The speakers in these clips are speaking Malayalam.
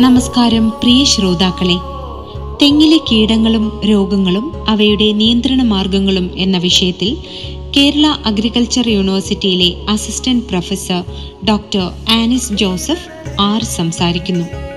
നമസ്കാരം പ്രിയ ശ്രോതാക്കളെ. തെങ്ങിലെ കീടങ്ങളും രോഗങ്ങളും അവയുടെ നിയന്ത്രണ മാർഗങ്ങളും എന്ന വിഷയത്തിൽ കേരള അഗ്രികൾച്ചർ യൂണിവേഴ്സിറ്റിയിലെ assistant professor doctor Anis Joseph R സംസാരിക്കുന്നു.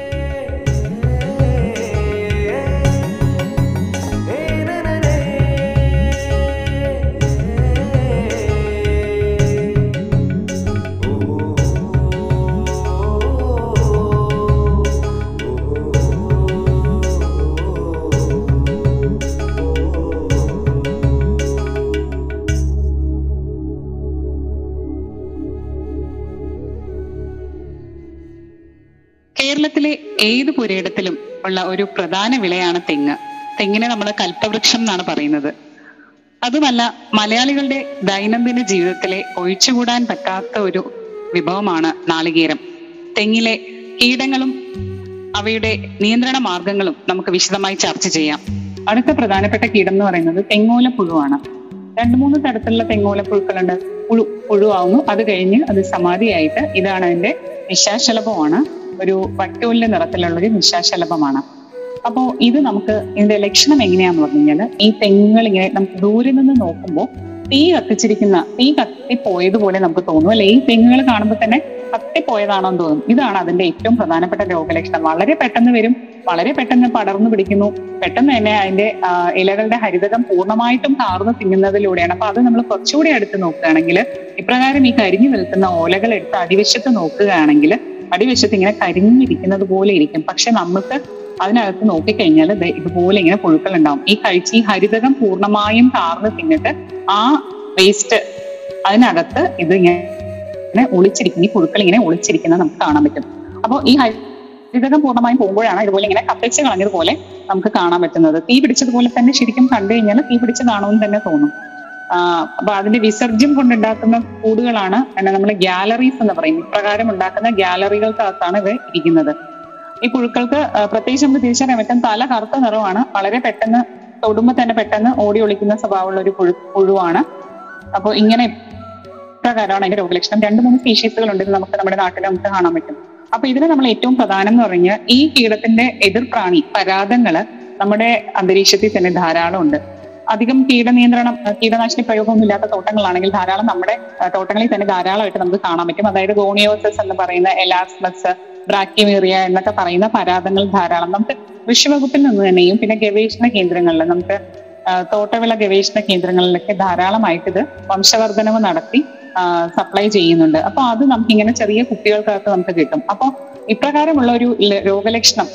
കേരളത്തിലെ ഏത് പുരയിടത്തിലും ഉള്ള ഒരു പ്രധാന വിളയാണ് തെങ്ങ്. തെങ്ങിനെ നമ്മൾ കൽപ്പവൃക്ഷം എന്നാണ് പറയുന്നത്. അതുമല്ല മലയാളികളുടെ ദൈനംദിന ജീവിതത്തിലെ ഒഴിച്ചുകൂടാൻ പറ്റാത്ത ഒരു വിഭവമാണ് നാളികേരം. തെങ്ങിലെ കീടങ്ങളും അവയുടെ നിയന്ത്രണ മാർഗങ്ങളും നമുക്ക് വിശദമായി ചർച്ച ചെയ്യാം. അടുത്ത പ്രധാനപ്പെട്ട കീടം എന്ന് പറയുന്നത് തെങ്ങോല പുഴുവാണ് രണ്ട് മൂന്ന് തരത്തിലുള്ള തെങ്ങോല പുഴുക്കളുണ്ട് പുഴു പുഴുവാകുന്നു അത് കഴിഞ്ഞ് അത് സമാധിയായിട്ട് ഇതാണ് അതിന്റെ നിശാശലഭമാണ് ഒരു വട്ടോലിന്റെ നിറത്തിലുള്ള ഒരു നിശാശലഭമാണ്. അപ്പോൾ ഇത് നമുക്ക് ഇതിന്റെ ലക്ഷണം എങ്ങനെയാന്ന് പറഞ്ഞു കഴിഞ്ഞാൽ ഈ തെങ്ങുകൾ ഇങ്ങനെ നമുക്ക് ദൂരെ നിന്ന് നോക്കുമ്പോൾ തീ കത്തിച്ചിരിക്കുന്ന തീ കത്തിപ്പോയതുപോലെ നമുക്ക് തോന്നും. അല്ലെ? ഈ തെങ്ങുകൾ കാണുമ്പോൾ തന്നെ കത്തിപ്പോയതാണോ എന്ന് തോന്നും. ഇതാണ് അതിന്റെ ഏറ്റവും പ്രധാനപ്പെട്ട രോഗലക്ഷണം. വളരെ പെട്ടെന്ന് വരും വളരെ പെട്ടെന്ന് പടർന്നു പിടിക്കുന്നു പെട്ടെന്ന് തന്നെ അതിന്റെ ഇലകളുടെ ഹരിതകം പൂർണമായിട്ടും കാർന്നു തിന്നുന്നതിലൂടെയാണ്. അപ്പൊ അത് നമ്മൾ കുറച്ചുകൂടി അടുത്ത് നോക്കുകയാണെങ്കിൽ ഇപ്രകാരം ഈ കരിഞ്ഞു നിൽക്കുന്ന ഓലകൾ എടുത്ത് അടിവശത്ത് നോക്കുകയാണെങ്കിൽ അടിവശത്ത് ഇങ്ങനെ കരിഞ്ഞിരിക്കുന്നത് പോലെ ഇരിക്കും. പക്ഷെ നമുക്ക് അതിനകത്ത് നോക്കിക്കഴിഞ്ഞാൽ ഇതുപോലെ ഇങ്ങനെ പുഴുക്കൾ ഉണ്ടാവും. ഈ കഴിച്ച് ഈ ഹരിതകം പൂർണമായും താർന്ന് തിന്നിട്ട് ആ വേസ്റ്റ് അതിനകത്ത് ഇത് ഇങ്ങനെ ഒളിച്ചിരിക്കും ഈ പുഴുക്കൾ ഇങ്ങനെ ഒളിച്ചിരിക്കുന്നത് നമുക്ക് കാണാൻ പറ്റും. അപ്പോൾ ഈ ഹരിതകം പൂർണമായും പോകുമ്പോഴാണ് ഇതുപോലെ ഇങ്ങനെ കത്തിച്ച് കളഞ്ഞതുപോലെ നമുക്ക് കാണാൻ പറ്റുന്നത്. തീ പിടിച്ചതുപോലെ തന്നെ ശരിക്കും കണ്ടു കഴിഞ്ഞാൽ തീ പിടിച്ചതാണോന്ന് തന്നെ തോന്നും. അപ്പൊ അതിന്റെ വിസർജ്യം കൊണ്ടുണ്ടാക്കുന്ന കൂടുകളാണ് നമ്മൾ ഗ്യാലറീസ് എന്ന് പറയും. ഇപ്രകാരം ഉണ്ടാക്കുന്ന ഗ്യാലറികൾക്കകത്താണ് ഇത് ഇരിക്കുന്നത്. ഈ പുഴുക്കൾക്ക് പ്രത്യേകിച്ച് നമുക്ക് തിരിച്ചറിയാൻ പറ്റും. തല കറുത്ത നിറമാണ് വളരെ പെട്ടെന്ന് തൊടുമ്പോ തന്നെ പെട്ടെന്ന് ഓടി ഒളിക്കുന്ന സ്വഭാവമുള്ള ഒരു പുഴു പുഴുവാണ്. അപ്പോൾ ഇങ്ങനെ ഇപ്രകാരമാണ് അതിന്റെ രോഗലക്ഷണം രണ്ട് മൂന്ന് സ്പീഷീസുകൾ ഉണ്ട്. ഇത് നമുക്ക് നമ്മുടെ നാട്ടിൽ നമുക്ക് കാണാൻ പറ്റും. അപ്പൊ ഇതിന് നമ്മൾ ഏറ്റവും പ്രധാനം എന്ന് പറഞ്ഞാൽ ഈ കീടത്തിന്റെ എതിർപ്രാണി പരാതങ്ങൾ നമ്മുടെ അന്തരീക്ഷത്തിൽ തന്നെ ധാരാളം ഉണ്ട് അധികം കീടനിയന്ത്രണം കീടനാശിനി പ്രയോഗമൊന്നും ഇല്ലാത്ത തോട്ടങ്ങളാണെങ്കിൽ ധാരാളം നമ്മുടെ തോട്ടങ്ങളിൽ തന്നെ ധാരാളമായിട്ട് നമുക്ക് കാണാൻ പറ്റും. അതായത് ഗോണിയോസസ് എന്ന് പറയുന്ന എലാസ്മസ് ബ്രാക്കിമീറിയ എന്നൊക്കെ പറയുന്ന പരാതങ്ങൾ ധാരാളം. നമുക്ക് കൃഷിവകുപ്പിൽ നിന്ന് തന്നെയും പിന്നെ ഗവേഷണ കേന്ദ്രങ്ങളിൽ നമുക്ക് തോട്ടവിള ഗവേഷണ കേന്ദ്രങ്ങളിലൊക്കെ ധാരാളമായിട്ട് ഇത് വംശവർദ്ധനവ് നടത്തി സപ്ലൈ ചെയ്യുന്നുണ്ട്. അപ്പൊ അത് നമുക്ക് ഇങ്ങനെ ചെറിയ കുട്ടികൾക്കകത്ത് നമുക്ക് കിട്ടും. അപ്പൊ ഇപ്രകാരമുള്ള ഒരു രോഗലക്ഷണം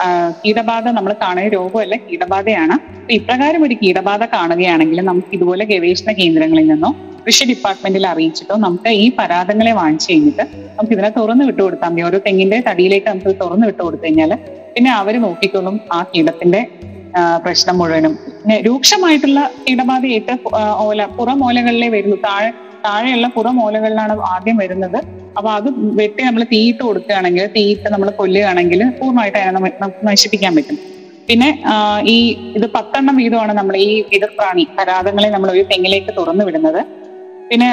കീടബാധ നമ്മൾ കാണുന്ന രോഗമല്ല കീടബാധയാണ്. ഇപ്രകാരം ഒരു കീടബാധ കാണുകയാണെങ്കിൽ നമുക്ക് ഇതുപോലെ ഗവേഷണ കേന്ദ്രങ്ങളിൽ നിന്നോ കൃഷി ഡിപ്പാർട്ട്മെന്റിൽ അറിയിച്ചിട്ടോ നമുക്ക് ഈ പരാതങ്ങളെ വാങ്ങിച്ചു കഴിഞ്ഞിട്ട് നമുക്ക് ഇതിനെ തുറന്നു വിട്ടുകൊടുത്താൽ മതി. ഓരോ തെങ്ങിന്റെ തടിയിലേക്ക് നമുക്ക് തുറന്നു വിട്ടുകൊടുത്തു കഴിഞ്ഞാൽ പിന്നെ അവർ നോക്കിക്കോളും ആ കീടത്തിന്റെ പ്രശ്നം മുഴുവനും. പിന്നെ രൂക്ഷമായിട്ടുള്ള കീടബാധയായിട്ട് ഓല പുറമോലകളിലേ വരുന്നു. താഴെ താഴെയുള്ള പുറമോലകളിലാണ് ആദ്യം വരുന്നത്. അപ്പൊ അത് വെട്ടി നമ്മൾ തീയിട്ട് കൊടുക്കുകയാണെങ്കിൽ തീയിട്ട് നമ്മൾ കൊല്ലുകയാണെങ്കിൽ പൂർണമായിട്ട് അതിനെ നശിപ്പിക്കാൻ പറ്റും. പിന്നെ ഈ ഇത് പത്തെണ്ണം വീതമാണ് നമ്മൾ ഈ എതിർപ്രാണി പരാതങ്ങളെ നമ്മൾ ഒരു തെങ്ങിലേക്ക് തുറന്നു വിടുന്നത്. പിന്നെ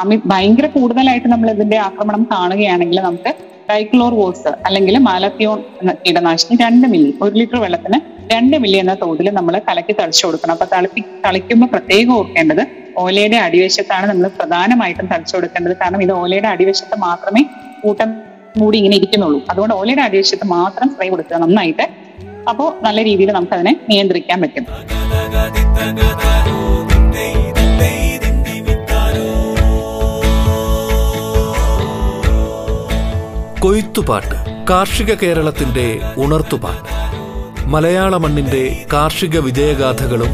അമി ഭയങ്കര കൂടുതലായിട്ട് നമ്മൾ ഇതിന്റെ ആക്രമണം കാണുകയാണെങ്കിൽ നമുക്ക് ഡൈക്ലോർ വോസ് അല്ലെങ്കിൽ മാലത്തിയോൺ കീടനാശിനി രണ്ട് മില്ലി ഒരു ലിറ്റർ വെള്ളത്തിന് രണ്ട് മില്ലി എന്ന തോതിൽ നമ്മൾ കലക്കി തളിച്ചു കൊടുക്കണം. അപ്പൊ തളിപ്പി തളിക്കുമ്പോൾ പ്രത്യേകം ഓർക്കേണ്ടത് ഓലയുടെ അടിവശത്താണ് നമ്മൾ പ്രധാനമായിട്ടും തളിച്ചു കൊടുക്കേണ്ടത് കാരണം ഇത് ഓലയുടെ അടിവശത്ത് മാത്രമേ കൂട്ടം മൂടി ഇങ്ങനെ ഇരിക്കുന്നുള്ളൂ. അതുകൊണ്ട് ഓലയുടെ അടിവശത്ത് മാത്രം സ്പ്രേ കൊടുക്കുക നന്നായിട്ട്. അപ്പോൾ നല്ല രീതിയിൽ നമുക്ക് അതിനെ നിയന്ത്രിക്കാൻ പറ്റും. കൊയ്ത്തുപാട്ട് കാർഷിക കേരളത്തിന്റെ ഉണർത്തുപാട്ട്. മലയാള മണ്ണിന്റെ കാർഷിക വിജയഗാഥകളും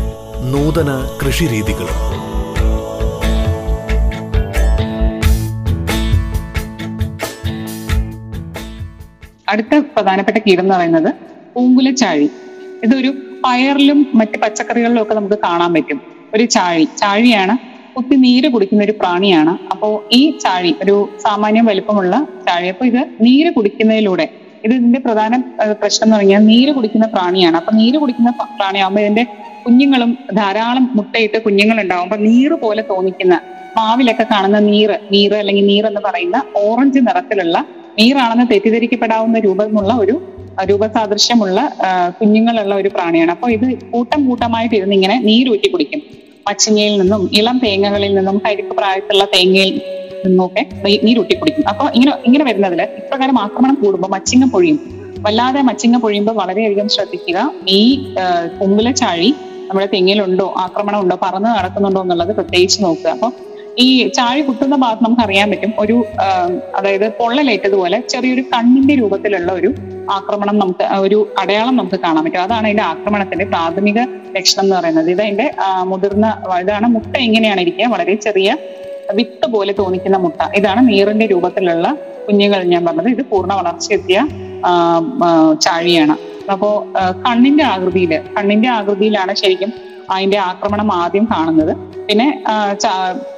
നൂതന കൃഷിരീതികളും. അടുത്ത പ്രധാനപ്പെട്ട കീടം എന്ന് പറയുന്നത് പൂങ്കുലച്ചാഴി. ഇതൊരു പയറിലും മറ്റ് പച്ചക്കറികളിലും ഒക്കെ നമുക്ക് കാണാൻ പറ്റും. ഒരു ചാഴി. ചാഴിയാണ് കുത്തി നീര് കുടിക്കുന്ന ഒരു പ്രാണിയാണ്. അപ്പോൾ ഈ ചാഴി ഒരു സാമാന്യം വലിപ്പമുള്ള ചാഴി. അപ്പൊ ഇത് നീര് കുടിക്കുന്നതിലൂടെ ഇത് ഇതിന്റെ പ്രധാന പ്രശ്നം എന്ന് പറഞ്ഞാൽ നീര് കുടിക്കുന്ന പ്രാണിയാണ്. അപ്പൊ നീര് കുടിക്കുന്ന പ്രാണിയാകുമ്പോൾ ഇതിന്റെ കുഞ്ഞുങ്ങളും ധാരാളം മുട്ടയിട്ട് കുഞ്ഞുങ്ങൾ ഉണ്ടാവും അപ്പൊ നീര് പോലെ തോന്നിക്കുന്ന മാവിലൊക്കെ കാണുന്ന നീര് നീര് അല്ലെങ്കിൽ നീർ എന്ന് പറയുന്ന ഓറഞ്ച് നിറത്തിലുള്ള നീറാണെന്ന് തെറ്റിദ്ധരിക്കപ്പെടാവുന്ന രൂപമുള്ള ഒരു രൂപസാദൃശ്യമുള്ള കുഞ്ഞുങ്ങളുള്ള ഒരു പ്രാണിയാണ്. അപ്പോൾ ഇത് കൂട്ടം കൂട്ടമായിട്ട് ഇരുന്ന് ഇങ്ങനെ നീരൂറ്റി കുടിക്കും. മച്ചിങ്ങയിൽ നിന്നും ഇളം തേങ്ങകളിൽ നിന്നും കരിക്ക് പ്രായത്തിലുള്ള തേങ്ങയിൽ നിന്നൊക്കെ നീരൂറ്റി കുടിക്കും. അപ്പൊ ഇങ്ങനെ ഇങ്ങനെ വരുന്നതിൽ ഇപ്രകാരം ആക്രമണം കൂടുമ്പോൾ മച്ചിങ്ങ പൊഴിയും. വല്ലാതെ മച്ചിങ്ങ പൊഴിയുമ്പോൾ വളരെയധികം ശ്രദ്ധിക്കുക. ഈ കുമ്പിലച്ചാഴി നമ്മുടെ തെങ്ങിലുണ്ടോ ആക്രമണം ഉണ്ടോ പറന്ന് നടക്കുന്നുണ്ടോ എന്നുള്ളത് പ്രത്യേകിച്ച് നോക്കുക. അപ്പൊ ഈ ചാഴി കുത്തുന്ന ഭാഗത്ത് നമുക്ക് അറിയാൻ പറ്റും. ഒരു അതായത് പൊള്ളലേറ്റതുപോലെ ചെറിയൊരു കണ്ണിന്റെ രൂപത്തിലുള്ള ഒരു ആക്രമണം നമുക്ക് ഒരു അടയാളം നമുക്ക് കാണാൻ പറ്റും. അതാണ് അതിന്റെ ആക്രമണത്തിന്റെ പ്രാഥമിക ലക്ഷണം എന്ന് പറയുന്നത്. ഇത് അതിന്റെ മുതിർന്ന ഇതാണ് മുട്ട എങ്ങനെയാണ് ഇരിക്കുക? വളരെ ചെറിയ വിത്ത് പോലെ തോന്നിക്കുന്ന മുട്ട. ഇതാണ് നീറിന്റെ രൂപത്തിലുള്ള കുഞ്ഞുങ്ങൾ ഞാൻ പറഞ്ഞത്. ഇത് പൂർണ വളർച്ചയെത്തിയ ചാഴിയാണ്. അപ്പോ കണ്ണിന്റെ ആകൃതിയിൽ കണ്ണിന്റെ ആകൃതിയിലാണ് ശരിക്കും അതിന്റെ ആക്രമണം ആദ്യം കാണുന്നത്. പിന്നെ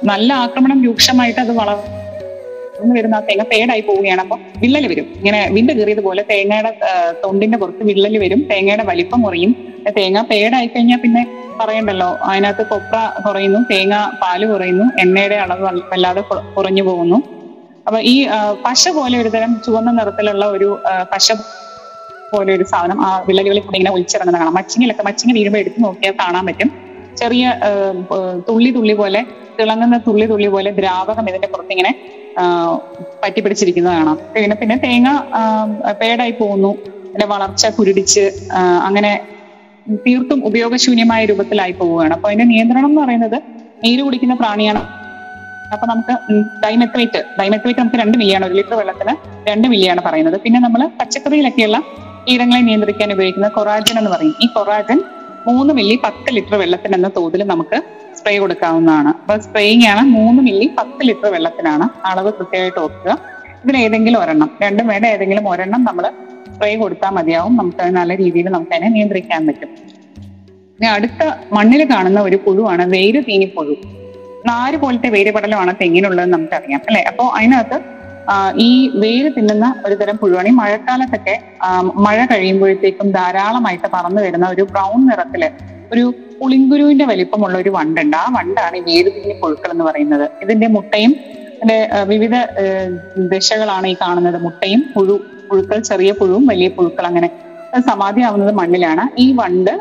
നല്ല ആക്രമണം രൂക്ഷമായിട്ട് അത് വളർന്നു വരുന്ന ആ തേങ്ങ പേടായി പോവുകയാണ്. അപ്പൊ വിള്ളൽ വരും. ഇങ്ങനെ വിണ്ട് കീറിയതുപോലെ തേങ്ങയുടെ ആ, തൊണ്ടിന്റെ പുറത്ത് വിള്ളൽ വരും. തേങ്ങയുടെ വലിപ്പം കുറയും. തേങ്ങ പേടായി കഴിഞ്ഞാൽ പിന്നെ പറയണ്ടല്ലോ അതിനകത്ത് കൊപ്ര കുറയുന്നു തേങ്ങ പാൽ കുറയുന്നു എണ്ണയുടെ അളവ് വല്ലാതെ കുറ- കുറഞ്ഞു പോകുന്നു. അപ്പൊ ഈ പശ പോലെ ഒരു തരം ചുവന്ന നിറത്തിലുള്ള ഒരു പശ പോലെ ഒരു സാധനം ആ വിള്ളലുകളിൽ കൂടി ഇങ്ങനെ ഒലിച്ചിറങ്ങുന്ന കാണാം മച്ചിങ്ങിലൊക്കെ മച്ചിങ്ങ വീഴുമ്പോൾ എടുത്ത് നോക്കിയാൽ കാണാൻ പറ്റും. ചെറിയ തുള്ളി തുള്ളി പോലെ തിളങ്ങുന്ന തുള്ളി തുള്ളി പോലെ ദ്രാവകം ഇതിന്റെ പുറത്തിങ്ങനെ പറ്റി പിടിച്ചിരിക്കുന്നത് കാണാം പിന്നെ പിന്നെ തേങ്ങ പേടായി പോകുന്നു. അതിന്റെ വളർച്ച കുരുടിച്ച് അങ്ങനെ തീർത്തും ഉപയോഗശൂന്യമായ രൂപത്തിലായി പോവുകയാണ്. അപ്പൊ അതിന്റെ നിയന്ത്രണം എന്ന് പറയുന്നത് നീര് കുടിക്കുന്ന പ്രാണിയാണ്. അപ്പൊ നമുക്ക് ഡൈമെത്രേറ്റ് ഡൈമെത്രേറ്റ് നമുക്ക് രണ്ട് മില്ലിയാണ്. ഒരു ലിറ്റർ വെള്ളത്തിന് രണ്ട് മില്ലിയാണ് പറയുന്നത്. പിന്നെ നമ്മൾ പച്ചക്കറിയിലൊക്കെയുള്ള കീടങ്ങളെ നിയന്ത്രിക്കാൻ ഉപയോഗിക്കുന്ന കൊറാജൻ എന്ന് പറയും. ഈ കൊറാജൻ മൂന്ന് മില്ലി പത്ത് ലിറ്റർ വെള്ളത്തിന് എന്ന തോതിൽ നമുക്ക് സ്പ്രേ കൊടുക്കാവുന്നതാണ്. അപ്പൊ സ്പ്രേയിങ് ആണ് മൂന്ന് മില്ലി പത്ത് ലിറ്റർ വെള്ളത്തിനാണ് അളവ് കൃത്യമായിട്ട് ഓർക്കുക. ഇതിൽ ഏതെങ്കിലും ഒരെണ്ണം രണ്ടും വേണ്ട ഏതെങ്കിലും ഒരെണ്ണം നമ്മൾ സ്പ്രേ കൊടുത്താൽ മതിയാവും. നമുക്ക് നല്ല രീതിയിൽ നമുക്ക് അതിനെ നിയന്ത്രിക്കാൻ പറ്റും. ഇനി അടുത്ത മണ്ണിൽ കാണുന്ന ഒരു പുഴുവാണ് വേര് തീനി പുഴു. നാല് പോലത്തെ വേര് പടലമാണ് തെങ്ങിനുള്ളത് നമുക്കറിയാം അല്ലെ? അപ്പോ അതിനകത്ത് ഈ വേര് തിന്നുന്ന ഒരു തരം പുഴുവാണ് മഴക്കാലത്തൊക്കെ മഴ കഴിയുമ്പോഴത്തേക്കും ധാരാളമായിട്ട് പറന്നു വരുന്ന ഒരു ബ്രൗൺ നിറത്തിൽ ഒരു പുളിങ്കുരുവിന്റെ വലിപ്പമുള്ള ഒരു വണ്ടുണ്ട്. ആ വണ്ടാണ് ഈ വേര് തിന്നി പുഴുക്കൾ എന്ന് പറയുന്നത്. ഇതിന്റെ മുട്ടയും ഇതിന്റെ വിവിധ ദശകളാണ് ഈ കാണുന്നത്. മുട്ടയും പുഴു പുഴുക്കൾ ചെറിയ പുഴുവും വലിയ പുഴുക്കൾ അങ്ങനെ സമാധി സമാധിയാവുന്നത് മണ്ണിലാണ്. ഈ വണ്ട്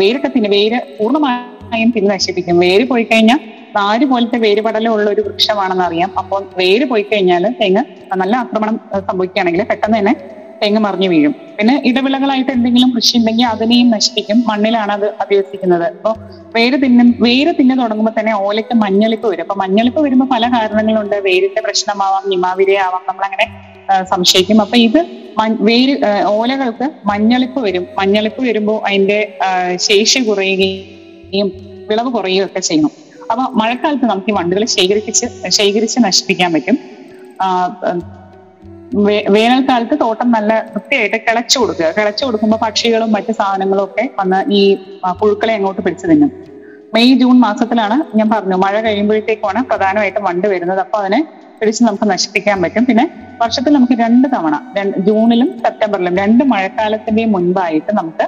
വേരൊക്കെ തിന്ന് വേര് പൂർണമായും തിന്ന് നശിപ്പിക്കും. വേര് പോയി കഴിഞ്ഞാൽ നാര് പോലത്തെ വേര് ഉള്ള ഒരു വൃക്ഷമാണെന്ന് അറിയാം അപ്പോൾ വേര് പോയി കഴിഞ്ഞാൽ തെങ്ങ് നല്ല ആക്രമണം സംഭവിക്കുകയാണെങ്കിൽ പെട്ടെന്ന് തന്നെ തെങ്ങ് മറിഞ്ഞു വീഴും. പിന്നെ ഇടവിളകളായിട്ട് എന്തെങ്കിലും കൃഷി ഉണ്ടെങ്കിൽ അതിനെയും നശിപ്പിക്കും. മണ്ണിലാണ് അത് അഭ്യസിക്കുന്നത്. അപ്പോൾ വേര് തിന്നും വേര് തിന്നു തുടങ്ങുമ്പോൾ തന്നെ ഓലയ്ക്ക് മഞ്ഞളിപ്പ് വരും. അപ്പൊ മഞ്ഞളിപ്പ് വരുമ്പോൾ പല കാരണങ്ങളുണ്ട്. വേരിന്റെ പ്രശ്നമാവാം നിമാവിരയാവാം നമ്മളങ്ങനെ സംശയിക്കും. അപ്പൊ ഇത് വേര് ഓലകൾക്ക് മഞ്ഞളിപ്പ് വരും. മഞ്ഞളിപ്പ് വരുമ്പോൾ അതിന്റെ ശേഷി കുറയുകയും വിളവ് കുറയുകയും ഒക്കെ ചെയ്യുന്നു അപ്പൊ മഴക്കാലത്ത് നമുക്ക് ഈ വണ്ടുകളെ ശേഖരിപ്പിച്ച് ശേഖരിച്ച് നശിപ്പിക്കാൻ പറ്റും. വേനൽക്കാലത്ത് തോട്ടം നല്ല വൃത്തിയായിട്ട് കിളച്ചു കൊടുക്കുക. കിളച്ചു കൊടുക്കുമ്പോൾ പക്ഷികളും മറ്റു സാധനങ്ങളും ഒക്കെ വന്ന് ഈ പുഴുക്കളെ അങ്ങോട്ട് പിടിച്ചു തിന്നും. മെയ് ജൂൺ മാസത്തിലാണ് ഞാൻ പറഞ്ഞു. മഴ കഴിയുമ്പോഴത്തേക്കുമാണ് പ്രധാനമായിട്ടും വണ്ട് വരുന്നത്. അപ്പൊ അതിനെ പിടിച്ച് നമുക്ക് നശിപ്പിക്കാൻ പറ്റും. പിന്നെ വർഷത്തിൽ നമുക്ക് രണ്ട് തവണ ജൂണിലും സെപ്റ്റംബറിലും രണ്ട് മഴക്കാലത്തിന്റെയും മുൻപായിട്ട് നമുക്ക്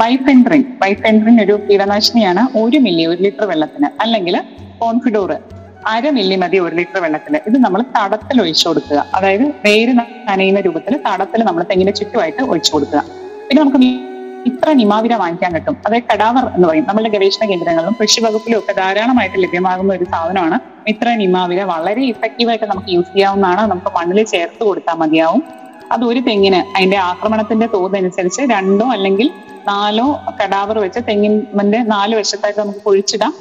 ബൈഫെൻഡ്രിൻ ബൈഫെൻഡ്രിൻ ഒരു കീടനാശിനിയാണ് ഒരു മില്ലി ഒരു ലിറ്റർ വെള്ളത്തിന്. അല്ലെങ്കിൽ കോൺഫിഡോർ അര മില്ലി മതി ഒരു ലിറ്റർ വെള്ളത്തിന്. ഇത് നമ്മൾ തടത്തിൽ ഒഴിച്ചു കൊടുക്കുക. അതായത് വേര് നനയുന്ന രൂപത്തിൽ തടത്തിൽ നമ്മൾ തെങ്ങിന്റെ ചുറ്റുമായിട്ട് ഒഴിച്ചു കൊടുക്കുക. പിന്നെ നമുക്ക് ഇത്ര നിമാവിര വാങ്ങിക്കാൻ കിട്ടും. അതായത് കടാവർ എന്ന് പറയും. നമ്മുടെ ഗവേഷണ കേന്ദ്രങ്ങളിലും കൃഷി വകുപ്പിലും ഒക്കെ ധാരാളമായിട്ട് ലഭ്യമാകുന്ന ഒരു സാധനമാണ് ഇത്ര നിമാവിര. വളരെ ഇഫക്റ്റീവായിട്ട് നമുക്ക് യൂസ് ചെയ്യാവുന്നതാണ്. നമുക്ക് മണ്ണിൽ ചേർത്ത് കൊടുത്താൽ മതിയാവും. അത് ഒരു തെങ്ങിന് അതിന്റെ ആക്രമണത്തിന്റെ തോതനുസരിച്ച് രണ്ടോ അല്ലെങ്കിൽ നാലോ കടാവർ വെച്ച് തെങ്ങിന്റെ നാല് വശത്തായിട്ട് നമുക്ക് പൊഴിച്ചിടാം.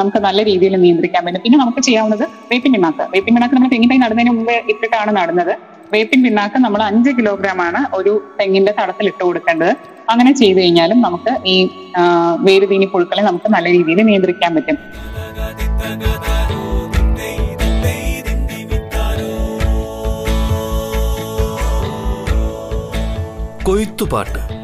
നമുക്ക് നല്ല രീതിയിൽ നിയന്ത്രിക്കാൻ പറ്റും. പിന്നെ നമുക്ക് ചെയ്യാവുന്നത് വേപ്പിൻ പിണ്ണാക്ക്. വേപ്പിൻ പിണ്ണാക്ക് നമ്മൾ തെങ്ങിൻ തൈ നടുന്നതിന് മുമ്പ് ഇട്ടിട്ടാണ് നടുന്നത്. വേപ്പിൻ പിണ്ണാക്ക് നമ്മൾ അഞ്ച് കിലോഗ്രാം ആണ് ഒരു തെങ്ങിന്റെ തടത്തിൽ ഇട്ട് കൊടുക്കേണ്ടത്. അങ്ങനെ ചെയ്തു കഴിഞ്ഞാലും നമുക്ക് ഈ വേരുതീനി പുഴുക്കളെ നമുക്ക് നല്ല രീതിയിൽ നിയന്ത്രിക്കാൻ പറ്റും. കൊയ്ത്തുപാട്ട്.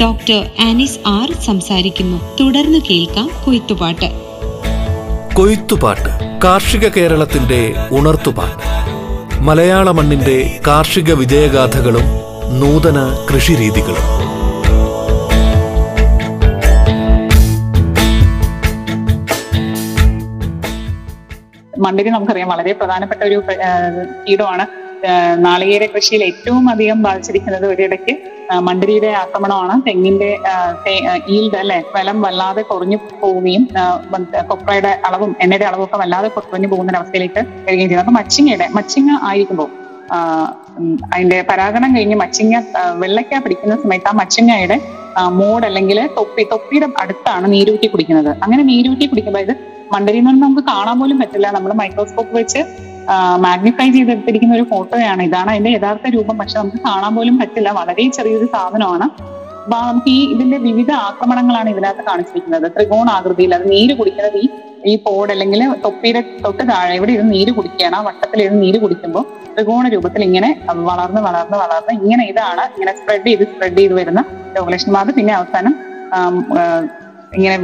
ഡോക്ടർ ആനിസ് ആർ സംസാരിക്കുന്നു. തുടർന്ന് കേൾക്കാം കൊയ്ത്തുപാട്ട്. കൊയ്ത്തുപാട്ട് കാർഷിക കേരളത്തിന്റെ ഉണർത്തുപാട്ട്. മലയാള മണ്ണിന്റെ കാർഷിക വിജയഗാഥകളും നൂതന കൃഷിരീതികളും. മണ്ണിന് നമുക്കറിയാം വളരെ പ്രധാനപ്പെട്ട ഒരു കീടമാണ്. നാളികേര കൃഷിയിൽ ഏറ്റവും അധികം ബാധിച്ചിരിക്കുന്നത് ഒരിടയ്ക്ക് മണ്ടരിയുടെ ആക്രമണമാണ്. തെങ്ങിന്റെ ഈൽഡ് അല്ലെ ഫലം വല്ലാതെ കുറഞ്ഞു പോവുകയും കൊപ്രയുടെ അളവും എണ്ണയുടെ അളവും ഒക്കെ വല്ലാതെ കുറഞ്ഞു പോകുന്ന ഒരു അവസ്ഥയിലേക്ക് വരികയും ചെയ്യുന്നത് അപ്പൊ മച്ചിങ്ങയുടെ മച്ചിങ്ങ ആയിരിക്കുമ്പോൾ അതിന്റെ പരാഗണം കഴിഞ്ഞ് മച്ചിങ്ങ വെള്ളയ്ക്ക പിടിക്കുന്ന സമയത്ത് ആ മച്ചിങ്ങയുടെ മോഡ് അല്ലെങ്കിൽ തൊപ്പി തൊപ്പിയുടെ അടുത്താണ് നീരൂറ്റി കുടിക്കുന്നത്. അങ്ങനെ നീരൂറ്റി കുടിക്കുമ്പോൾ ഇത് മണ്ടരിയിൽ നിന്ന് നമുക്ക് കാണാൻ പോലും പറ്റില്ല. നമ്മൾ മൈക്രോസ്കോപ്പ് വെച്ച് മാഗ്നിഫൈ ചെയ്തെടുത്തിരിക്കുന്ന ഒരു ഫോട്ടോയാണ്. ഇതാണ് അതിന്റെ യഥാർത്ഥ രൂപം. പക്ഷെ നമുക്ക് കാണാൻ പോലും പറ്റില്ല. വളരെ ചെറിയൊരു സാധനമാണ്. നമുക്ക് ഈ ഇതിന്റെ വിവിധ ആക്രമണങ്ങളാണ് ഇതിനകത്ത് കാണിച്ചിരിക്കുന്നത്. ത്രികോണാകൃതിയിൽ അത് നീര് കുടിക്കുന്നത് ഈ ഈ പോഡ് അല്ലെങ്കിൽ തൊപ്പിയുടെ തൊട്ട് താഴെ ഇവിടെ ഇത് നീര് കുടിക്കുകയാണ്. ആ വട്ടത്തിൽ ഇത് നീര് കുടിക്കുമ്പോൾ ത്രികോണ രൂപത്തിൽ ഇങ്ങനെ വളർന്ന് വളർന്ന് വളർന്ന് ഇങ്ങനെ ഇതാണ് ഇങ്ങനെ സ്പ്രെഡ് ചെയ്ത് സ്പ്രെഡ് ചെയ്ത് വരുന്ന രോഗലക്ഷണമാത് പിന്നെ അവസാനം ഇങ്ങനെ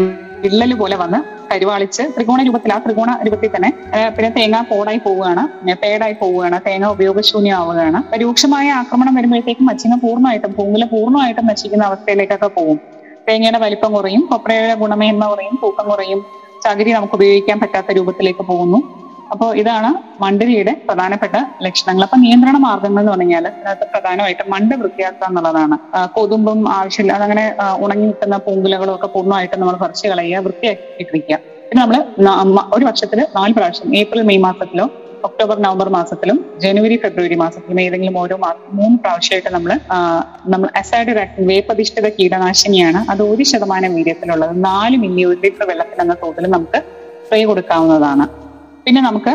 വിള്ളൽ പോലെ വന്ന് കരുവാളിച്ച് ത്രികോണ രൂപത്തിൽ ആ ത്രികോണ രൂപത്തിൽ തന്നെ പിന്നെ തേങ്ങ കോടായി പോവുകയാണ് പേടായി പോവുകയാണ് തേങ്ങ ഉപയോഗശൂന്യമാവുകയാണ്. രൂക്ഷമായ ആക്രമണം വരുമ്പോഴത്തേക്കും മച്ചിങ്ങ പൂർണമായിട്ടും പൂങ്കുല പൂർണമായിട്ടും നശിക്കുന്ന അവസ്ഥയിലേക്കൊക്കെ പോകും. തേങ്ങയുടെ വലിപ്പം കുറയും കൊപ്രയുടെ ഗുണമേന്മ കുറയും തൂക്കം കുറയും ചകിരി നമുക്ക് ഉപയോഗിക്കാൻ പറ്റാത്ത രൂപത്തിലേക്ക് പോകുന്നു. അപ്പോൾ ഇതാണ് മണ്ടരിയുടെ പ്രധാനപ്പെട്ട ലക്ഷണങ്ങൾ. അപ്പൊ നിയന്ത്രണ മാർഗങ്ങൾ എന്ന് പറഞ്ഞാൽ അതിനകത്ത് പ്രധാനമായിട്ട് മണ്ട് വൃത്തിയാക്കുക എന്നുള്ളതാണ്. കൊതുമ്പും ആവശ്യമില്ലാതെ അങ്ങനെ ഉണങ്ങി നിൽക്കുന്ന പൂങ്കുലകളും ഒക്കെ പൂർണമായിട്ടും നമ്മൾ പറിച്ചു കളയുക വൃത്തിയാക്കിയിട്ടിരിക്കുക. പിന്നെ നമ്മൾ ഒരു വർഷത്തിൽ നാല് പ്രാവശ്യം ഏപ്രിൽ മെയ് മാസത്തിലോ ഒക്ടോബർ നവംബർ മാസത്തിലും ജനുവരി ഫെബ്രുവരി മാസത്തിലും ഏതെങ്കിലും ഓരോ മാസം മൂന്ന് പ്രാവശ്യമായിട്ട് നമ്മൾ നമ്മൾ അസൈഡ് വാക്സിൻ വേപ്പധിഷ്ഠിത കീടനാശിനിയാണ് അത് ഒരു ശതമാനം വീര്യത്തിലുള്ളത്. നാല് മില്ലി ഒരു ലിറ്റർ വെള്ളത്തിൽ എന്ന തോതിൽ നമുക്ക് സ്പ്രേ കൊടുക്കാവുന്നതാണ്. പിന്നെ നമുക്ക്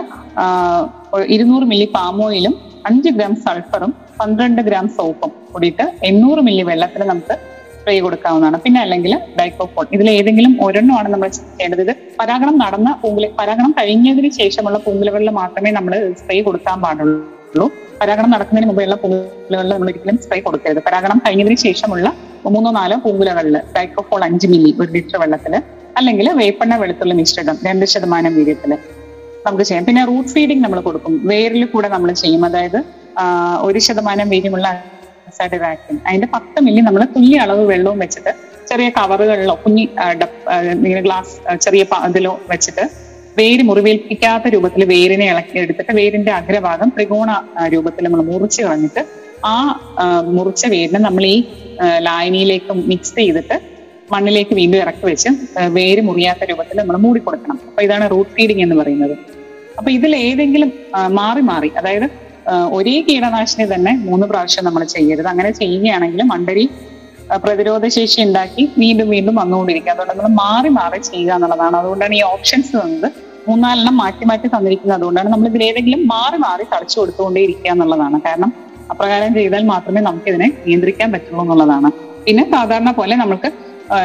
ഇരുന്നൂറ് മില്ലി പാം ഓയിലും അഞ്ച് ഗ്രാം സൾഫറും പന്ത്രണ്ട് ഗ്രാം സോപ്പും കൂടിയിട്ട് എണ്ണൂറ് മില്ലി വെള്ളത്തിൽ നമുക്ക് സ്പ്രേ കൊടുക്കാവുന്നതാണ്. പിന്നെ അല്ലെങ്കിൽ ഡൈക്കോഫോൺ ഇതിൽ ഏതെങ്കിലും ഒരെണ്ണമാണ് നമ്മൾ ചെയ്യേണ്ടത്. ഇത് പരാഗണം നടന്ന പൂങ്കുല പരാഗണം കഴിഞ്ഞതിന് ശേഷമുള്ള പൂങ്കുലകളിൽ മാത്രമേ നമ്മൾ സ്പ്രേ കൊടുക്കാൻ പാടുള്ളൂ. പരാഗണം നടക്കുന്നതിന് മുമ്പുള്ള പൂങ്കുലകളിൽ നമ്മൾ ഒരിക്കലും സ്പ്രേ കൊടുക്കരുത്. പരാഗണം കഴിഞ്ഞതിന് ശേഷമുള്ള മൂന്നോ നാലോ പൂങ്കുലകളിൽ ഡൈക്കോഫോൾ അഞ്ച് മില്ലി ഒരു ലിറ്റർ വെള്ളത്തിൽ അല്ലെങ്കിൽ വേപ്പെണ്ണ വെളുത്തുള്ളി മിശ്രിതം രണ്ട് ശതമാനം വീര്യത്തിൽ നമുക്ക് ചെയ്യാം. പിന്നെ റൂട്ട് ഫീഡിങ് നമ്മൾ കൊടുക്കും. വേരിൽ കൂടെ നമ്മൾ ചെയ്യും. അതായത് ഒരു ശതമാനം വീര്യമുള്ള വാക്സിൻ. അതിന്റെ പത്ത് മില്ലി നമ്മൾ തുല്യ അളവ് വെള്ളവും വെച്ചിട്ട് ചെറിയ കവറുകളിലോ കുഞ്ഞി ഇങ്ങനെ ഗ്ലാസ് ചെറിയ ഇതിലോ വെച്ചിട്ട് വേര് മുറിവേൽപ്പിക്കാത്ത രൂപത്തിൽ വേരിനെ ഇളക്കി എടുത്തിട്ട് വേരിന്റെ അഗ്രഭാഗം ത്രികോണ രൂപത്തിൽ നമ്മൾ മുറിച്ച് കളഞ്ഞിട്ട് ആ മുറിച്ച വേരിനെ നമ്മൾ ഈ ലായനിയിലേക്ക് മിക്സ് ചെയ്തിട്ട് മണ്ണിലേക്ക് വീണ്ടും ഇറക്കി വെച്ച് വേര് മുറിയാത്ത രൂപത്തിൽ നമ്മൾ മൂടിക്കൊടുക്കണം. അപ്പൊ ഇതാണ് റൂട്ട് ഫീഡിങ് എന്ന് പറയുന്നത്. അപ്പൊ ഇതിൽ ഏതെങ്കിലും മാറി മാറി. അതായത് ഒരേ കീടനാശിനി തന്നെ മൂന്ന് പ്രാവശ്യം നമ്മൾ ചെയ്യരുത്. അങ്ങനെ ചെയ്യുകയാണെങ്കിൽ മണ്ടരി പ്രതിരോധ ശേഷി ഉണ്ടാക്കി വീണ്ടും വീണ്ടും വന്നുകൊണ്ടിരിക്കുക അതുകൊണ്ട് നമ്മൾ മാറി മാറി ചെയ്യുക എന്നുള്ളതാണ്. അതുകൊണ്ടാണ് ഈ ഓപ്ഷൻസ് തന്നത്. മൂന്നാലെണ്ണം മാറ്റി മാറ്റി തന്നിരിക്കുന്നത്. അതുകൊണ്ടാണ് നമ്മൾ ഇതിൽ ഏതെങ്കിലും മാറി മാറി തളിച്ചു കൊടുത്തുകൊണ്ടേ ഇരിക്കുക എന്നുള്ളതാണ്. കാരണം അപ്രകാരം ചെയ്താൽ മാത്രമേ നമുക്ക് ഇതിനെ നിയന്ത്രിക്കാൻ പറ്റുള്ളൂ എന്നുള്ളതാണ്. പിന്നെ സാധാരണ പോലെ നമുക്ക്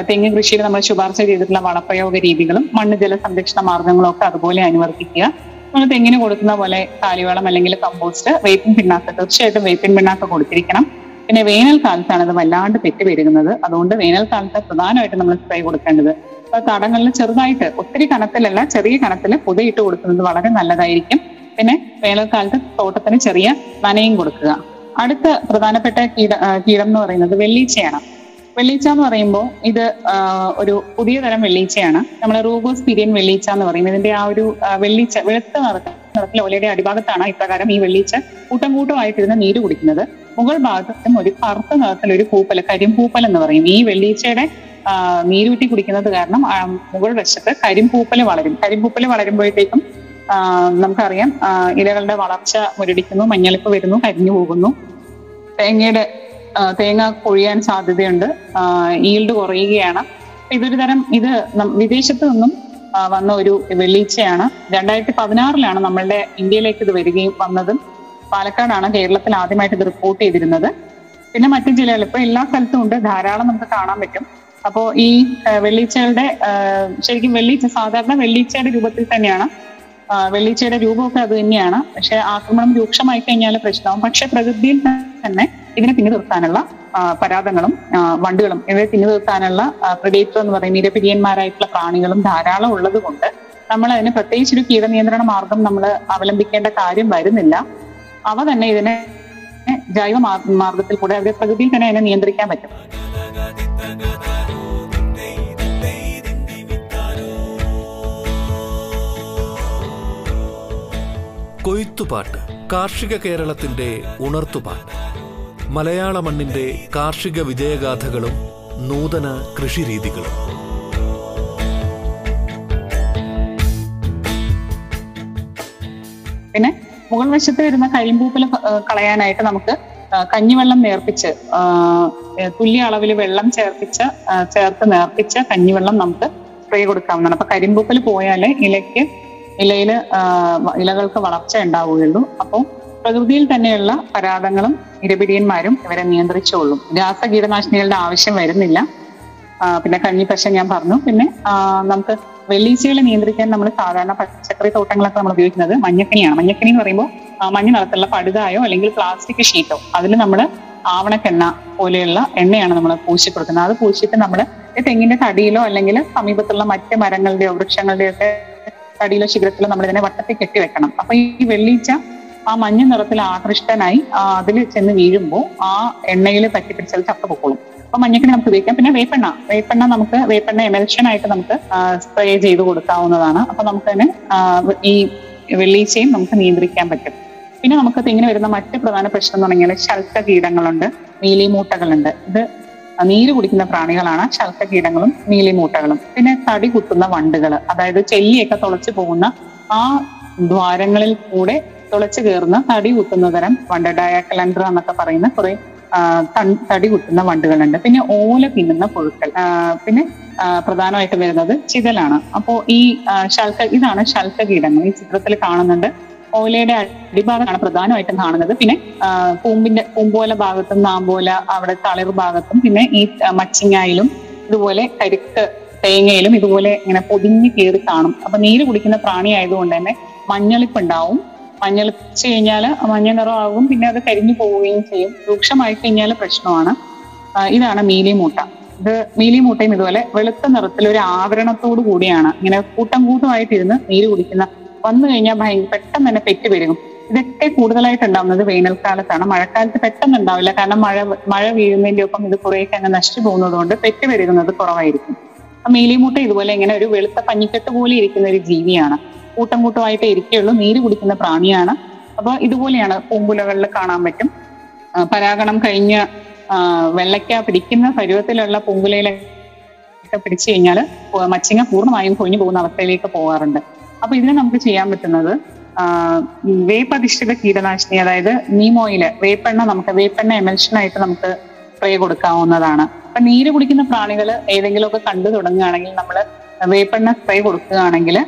തെങ്ങ് കൃഷിയിൽ നമ്മൾ ശുപാർശ ചെയ്തിട്ടുള്ള വളപ്രയോഗ രീതികളും മണ്ണ് ജല സംരക്ഷണ മാർഗങ്ങളും ഒക്കെ അതുപോലെ അനുവർത്തിക്കുക. നമ്മൾ തെങ്ങിന് കൊടുക്കുന്ന പോലെ കാലിവളം അല്ലെങ്കിൽ കമ്പോസ്റ്റ് വേപ്പിൻ പിണ്ണാക്ക് തീർച്ചയായിട്ടും വേപ്പിൻ പിണ്ണാക്ക് കൊടുത്തിരിക്കണം. പിന്നെ വേനൽക്കാലത്താണ് അത് വല്ലാണ്ട് പെറ്റ് പെരുകുന്നത്. അതുകൊണ്ട് വേനൽക്കാലത്ത് പ്രധാനമായിട്ട് നമ്മൾ സ്പ്രേ കൊടുക്കേണ്ടത്. അപ്പൊ തടങ്ങളിൽ ചെറുതായിട്ട് ഒത്തിരി കനത്തിലല്ല ചെറിയ കണത്തിൽ പുതയിട്ട് കൊടുക്കുന്നത് വളരെ നല്ലതായിരിക്കും. പിന്നെ വേനൽക്കാലത്ത് തോട്ടത്തിന് ചെറിയ നനയും കൊടുക്കുക. അടുത്ത പ്രധാനപ്പെട്ട കീട കീടം എന്ന് പറയുന്നത് വെള്ളീച്ചയാണ്. വെള്ളീച്ച എന്ന് പറയുമ്പോൾ ഇത് ഒരു പുതിയ തരം വെള്ളീച്ചയാണ്. നമ്മൾ റൂബോസ്പീരിയൻ വെള്ളീച്ച എന്ന് പറയുന്നത് ഇതിന്റെ ആ ഒരു വെള്ളീച്ച വെളുത്ത നിറത്തിൽ നിറത്തിൽ ഓലയുടെ അടിഭാഗത്താണ് ഇപ്രകാരം ഈ വെള്ളീച്ച കൂട്ടം കൂട്ടമായിട്ടിരുന്ന് നീര് കുടിക്കുന്നത്. മുകൾ ഭാഗത്തും ഒരു കറുത്ത നിറത്തിൽ ഒരു പൂപ്പൽ കരിമ്പൂപ്പൽ എന്ന് പറയും. ഈ വെള്ളീച്ചയുടെ നീരൂറ്റി കുടിക്കുന്നത് കാരണം മുകൾ വശത്ത് കരിമ്പൂപ്പൽ വളരും. കരിമ്പൂപ്പൽ വളരുമ്പോഴത്തേക്കും നമുക്കറിയാം ഇലകളുടെ വളർച്ച മുരടിക്കുന്നു മഞ്ഞളിപ്പ് വരുന്നു കരിഞ്ഞു പോകുന്നു. തേങ്ങയുടെ തേങ്ങ കൊഴിയാൻ സാധ്യതയുണ്ട്. ഈൽഡ് കുറയുകയാണ്. ഇതൊരു തരം ഇത് വിദേശത്തു നിന്നും വന്ന ഒരു വെള്ളീച്ചയാണ്. രണ്ടായിരത്തി പതിനാറിലാണ് നമ്മളുടെ ഇന്ത്യയിലേക്ക് ഇത് വരികയും വന്നതും. പാലക്കാടാണ് കേരളത്തിൽ ആദ്യമായിട്ട് ഇത് റിപ്പോർട്ട് ചെയ്തിരുന്നത്. പിന്നെ മറ്റു ജില്ലകളിൽ ഇപ്പൊ എല്ലാ സ്ഥലത്തും ഉണ്ട്. ധാരാളം നമുക്ക് കാണാൻ പറ്റും. അപ്പോ ഈ വെള്ളീച്ചകളുടെ ശരിക്കും വെള്ളീച്ച സാധാരണ വെള്ളീച്ചയുടെ രൂപത്തിൽ തന്നെയാണ്. വെള്ളീച്ചയുടെ രൂപമൊക്കെ അത് തന്നെയാണ്. പക്ഷെ ആക്രമണം രൂക്ഷമായി കഴിഞ്ഞാൽ പ്രശ്നമാവും. പക്ഷെ പ്രകൃതിയിൽ തന്നെ ഇതിനെ പിന്നെ നിർത്താനുള്ള പരാതങ്ങളും വണ്ടുകളും ഇവയെ പിന്നെ നിർത്താനുള്ള പ്രിഡേറ്റർ എന്ന് പറയുന്ന ഇരപിരിയന്മാരായിട്ടുള്ള പ്രാണികളും ധാരാളം ഉള്ളത് കൊണ്ട് നമ്മൾ അതിന് പ്രത്യേകിച്ച് ഒരു കീടനിയന്ത്രണ മാർഗം നമ്മൾ അവലംബിക്കേണ്ട കാര്യം വരുന്നില്ല. അവ തന്നെ ഇതിനെ ജൈവ മാർ- മാർഗത്തിൽ കൂടെ അവരെ പ്രകൃതിയിൽ തന്നെ അതിനെ നിയന്ത്രിക്കാൻ പറ്റും. കൊയ്ത്തുപാട്ട് കാർഷിക കേരളത്തിന്റെ ഉണർത്തുപാട്ട്. മലയാള മണ്ണിന്റെ കാർഷിക വിജയഗാഥകളും നൂതന കൃഷിരീതികളും. പിന്നെ മുകൾ വശത്ത് വരുന്ന കരിമ്പൂപ്പൽ കളയാനായിട്ട് നമുക്ക് കഞ്ഞിവെള്ളം നേർപ്പിച്ച് തുല്യ അളവിൽ വെള്ളം ചേർപ്പിച്ച് ചേർത്ത് നേർപ്പിച്ച് കഞ്ഞിവെള്ളം നമുക്ക് സ്പ്രേ കൊടുക്കാവുന്നതാണ്. അപ്പൊ കരിമ്പൂപ്പൽ പോയാലേ ഇലയ്ക്ക് ഇലയിൽ ഇലകൾക്ക് വളർച്ച ഉണ്ടാവുകയുള്ളൂ. അപ്പോൾ പ്രകൃതിയിൽ തന്നെയുള്ള പരാതങ്ങളും ഇരപിടിയന്മാരും ഇവരെ നിയന്ത്രിച്ചോളും. രാസ കീടനാശിനികളുടെ ആവശ്യം വരുന്നില്ല. പിന്നെ കഞ്ഞിപ്പശ ഞാൻ പറഞ്ഞു. പിന്നെ നമുക്ക് വെള്ളീച്ചകളെ നിയന്ത്രിക്കാൻ നമ്മൾ സാധാരണ പച്ചക്കറി തോട്ടങ്ങളൊക്കെ നമ്മൾ ഉപയോഗിക്കുന്നത് മഞ്ഞക്കണിയാണ്. മഞ്ഞക്കണി എന്ന് പറയുമ്പോൾ മഞ്ഞ നിറത്തിലുള്ള പടുതായോ അല്ലെങ്കിൽ പ്ലാസ്റ്റിക് ഷീറ്റോ അതിൽ നമ്മൾ ആവണക്കെണ്ണ പോലെയുള്ള എണ്ണയാണ് നമ്മൾ പൂശി കൊടുക്കുന്നത് അത് പൂശിയിട്ട് നമ്മൾ തെങ്ങിന്റെ തടിയിലോ അല്ലെങ്കിൽ സമീപത്തുള്ള മറ്റ് മരങ്ങളുടെയോ വൃക്ഷങ്ങളുടെയോ ഒക്കെ തടിയിലോ ശിഖരത്തിലോ നമ്മൾ ഇതിനെ വട്ടത്തിൽ കെട്ടി വെക്കണം അപ്പൊ ഈ വെള്ളീച്ച ആ മഞ്ഞ നിറത്തിൽ ആകൃഷ്ടനായി അതിൽ ചെന്ന് വീഴുമ്പോൾ ആ എണ്ണയിൽ പറ്റിപ്പിടിച്ചാൽ ചത്ത പൊക്കോളും അപ്പൊ മഞ്ഞക്കിണി നമുക്ക് ഉപയോഗിക്കാം. പിന്നെ വേപ്പെണ്ണ. വേപ്പെണ്ണ നമുക്ക് വേപ്പെണ്ണ എമൽഷൻ ആയിട്ട് നമുക്ക് സ്പ്രേ ചെയ്ത് കൊടുക്കാവുന്നതാണ്. അപ്പൊ നമുക്ക് തന്നെ ഈ വെള്ളീച്ചയും നമുക്ക് നിയന്ത്രിക്കാൻ പറ്റും. പിന്നെ നമുക്ക് തെങ്ങിന് വരുന്ന മറ്റ് പ്രധാന പ്രശ്നം എന്ന് പറഞ്ഞാൽ ശൽക്ക കീടങ്ങളുണ്ട് നീലിമൂട്ടകളുണ്ട്. ഇത് നീര് കുടിക്കുന്ന പ്രാണികളാണ് ശൽക്ക കീടങ്ങളും നീലിമൂട്ടകളും. പിന്നെ തടി കുത്തുന്ന വണ്ടുകൾ അതായത് ചെല്ലിയൊക്കെ തുളച്ചു പോകുന്ന ആ ദ്വാരങ്ങളിൽ കൂടെ തുളച്ചു കയറുന്ന തടി കുത്തുന്ന തരം വണ്ട് ഡയാക്കലൻഡർ എന്നൊക്കെ പറയുന്ന കുറെ തടി കുത്തുന്ന വണ്ടുകളുണ്ട്. പിന്നെ ഓല തിന്നുന്ന പുഴുക്കൾ. പിന്നെ പ്രധാനമായിട്ട് വരുന്നത് ചിതലാണ്. അപ്പോ ഈ ശൽക്ക ഇതാണ് ശൽക്ക കീടങ്ങൾ. ഈ ചിത്രത്തിൽ കാണുന്നുണ്ട്. ഓലയുടെ അടിഭാഗമാണ് പ്രധാനമായിട്ടും കാണുന്നത്. പിന്നെ പൂമ്പിന്റെ കൂമ്പോല ഭാഗത്തും നാമ്പോല അവിടെ തളിർ ഭാഗത്തും പിന്നെ ഈ മച്ചിങ്ങായിലും ഇതുപോലെ കരിക്ക് തേങ്ങയിലും ഇതുപോലെ ഇങ്ങനെ പൊതിഞ്ഞ് കയറി കാണും. അപ്പൊ നീര് കുടിക്കുന്ന പ്രാണി ആയതുകൊണ്ട് തന്നെ മഞ്ഞളിപ്പുണ്ടാവും. മഞ്ഞളിച്ച് കഴിഞ്ഞാൽ മഞ്ഞ നിറമാകും. പിന്നെ അത് കരിഞ്ഞു പോവുകയും ചെയ്യും. രൂക്ഷമായി കഴിഞ്ഞാൽ പ്രശ്നമാണ്. ഇതാണ് ഇതാണ് മീലിമൂട്ട. ഇത് മീലിമൂട്ടയും ഇതുപോലെ വെളുത്ത നിറത്തിൽ ഒരു ആവരണത്തോടു കൂടിയാണ്. ഇങ്ങനെ കൂട്ടം കൂട്ടമായിട്ടിരുന്ന് നീര് കുടിക്കുന്ന വന്നു കഴിഞ്ഞാൽ പെട്ടെന്ന് തന്നെ പെറ്റ് പെരുകും. ഇതൊക്കെ കൂടുതലായിട്ട് ഉണ്ടാവുന്നത് വേനൽക്കാലത്താണ്. മഴക്കാലത്ത് പെട്ടെന്ന് ഉണ്ടാവില്ല. കാരണം മഴ മഴ വീഴുന്നതിന്റെ ഒപ്പം ഇത് കുറേയൊക്കെ അങ്ങ് നശിച്ചു പോകുന്നത് കൊണ്ട് പെറ്റ് പെരുകുന്നത് കുറവായിരിക്കും. മീലിമൂട്ട ഇതുപോലെ ഇങ്ങനെ ഒരു വെളുത്ത പഞ്ഞിക്കെട്ട് പോലെ ഇരിക്കുന്ന ഒരു ജീവിയാണ്. കൂട്ടം കൂട്ടമായിട്ടേ ഇരിക്കുകയുള്ളൂ. നീര് കുടിക്കുന്ന പ്രാണിയാണ്. അപ്പൊ ഇതുപോലെയാണ് പൂമ്പുലകളിൽ കാണാൻ പറ്റും. പരാഗണം കഴിഞ്ഞ് വെള്ളയ്ക്ക പിടിക്കുന്ന പരുവത്തിലുള്ള പൂങ്കുലയിലൊക്കെ പിടിച്ചു കഴിഞ്ഞാൽ മച്ചിങ്ങ പൂർണമായും കൊഴിഞ്ഞു പോകുന്ന അവസ്ഥയിലേക്ക് പോകാറുണ്ട്. അപ്പൊ ഇതിന് നമുക്ക് ചെയ്യാൻ പറ്റുന്നത് വേപ്പധിഷ്ഠിത കീടനാശിനി അതായത് നീമോയിൽ വേപ്പെണ്ണ നമുക്ക് വേപ്പെണ്ണ എമൽഷൻ ആയിട്ട് നമുക്ക് സ്പ്രേ കൊടുക്കാവുന്നതാണ്. അപ്പൊ നീര് കുടിക്കുന്ന പ്രാണികൾ ഏതെങ്കിലുമൊക്കെ കണ്ടു തുടങ്ങുകയാണെങ്കിൽ നമ്മൾ വേപ്പെണ്ണ സ്പ്രേ കൊടുക്കുകയാണെങ്കിൽ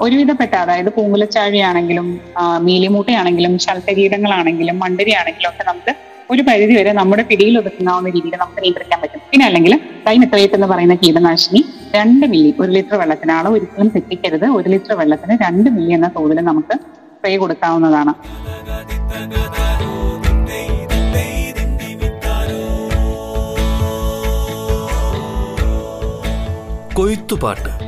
ഒരുവിധപ്പെട്ട അതായത് പൂങ്കുലച്ചാഴിയാണെങ്കിലും മീലിമൂട്ടയാണെങ്കിലും ശൽക്കകീടങ്ങളാണെങ്കിലും മണ്ടരിയാണെങ്കിലും ഒക്കെ നമുക്ക് ഒരു പരിധി വരെ നമ്മുടെ പിടിയിൽ ഒതുക്കാവുന്ന രീതിയിൽ നമുക്ക് നിയന്ത്രിക്കാൻ പറ്റും. പിന്നെ അല്ലെങ്കിൽ ഡൈമെത്രേറ്റ് എന്ന് പറയുന്ന കീടനാശിനി രണ്ട് മില്ലി ഒരു ലിറ്റർ വെള്ളത്തിന് അളവ് ഒരിക്കലും തെറ്റിക്കരുത്. ഒരു ലിറ്റർ വെള്ളത്തിന് രണ്ട് മില്ലി എന്ന തോതിൽ നമുക്ക് സ്പ്രേ കൊടുക്കാവുന്നതാണ്. കൊയ്ത്തുപാട്ട്.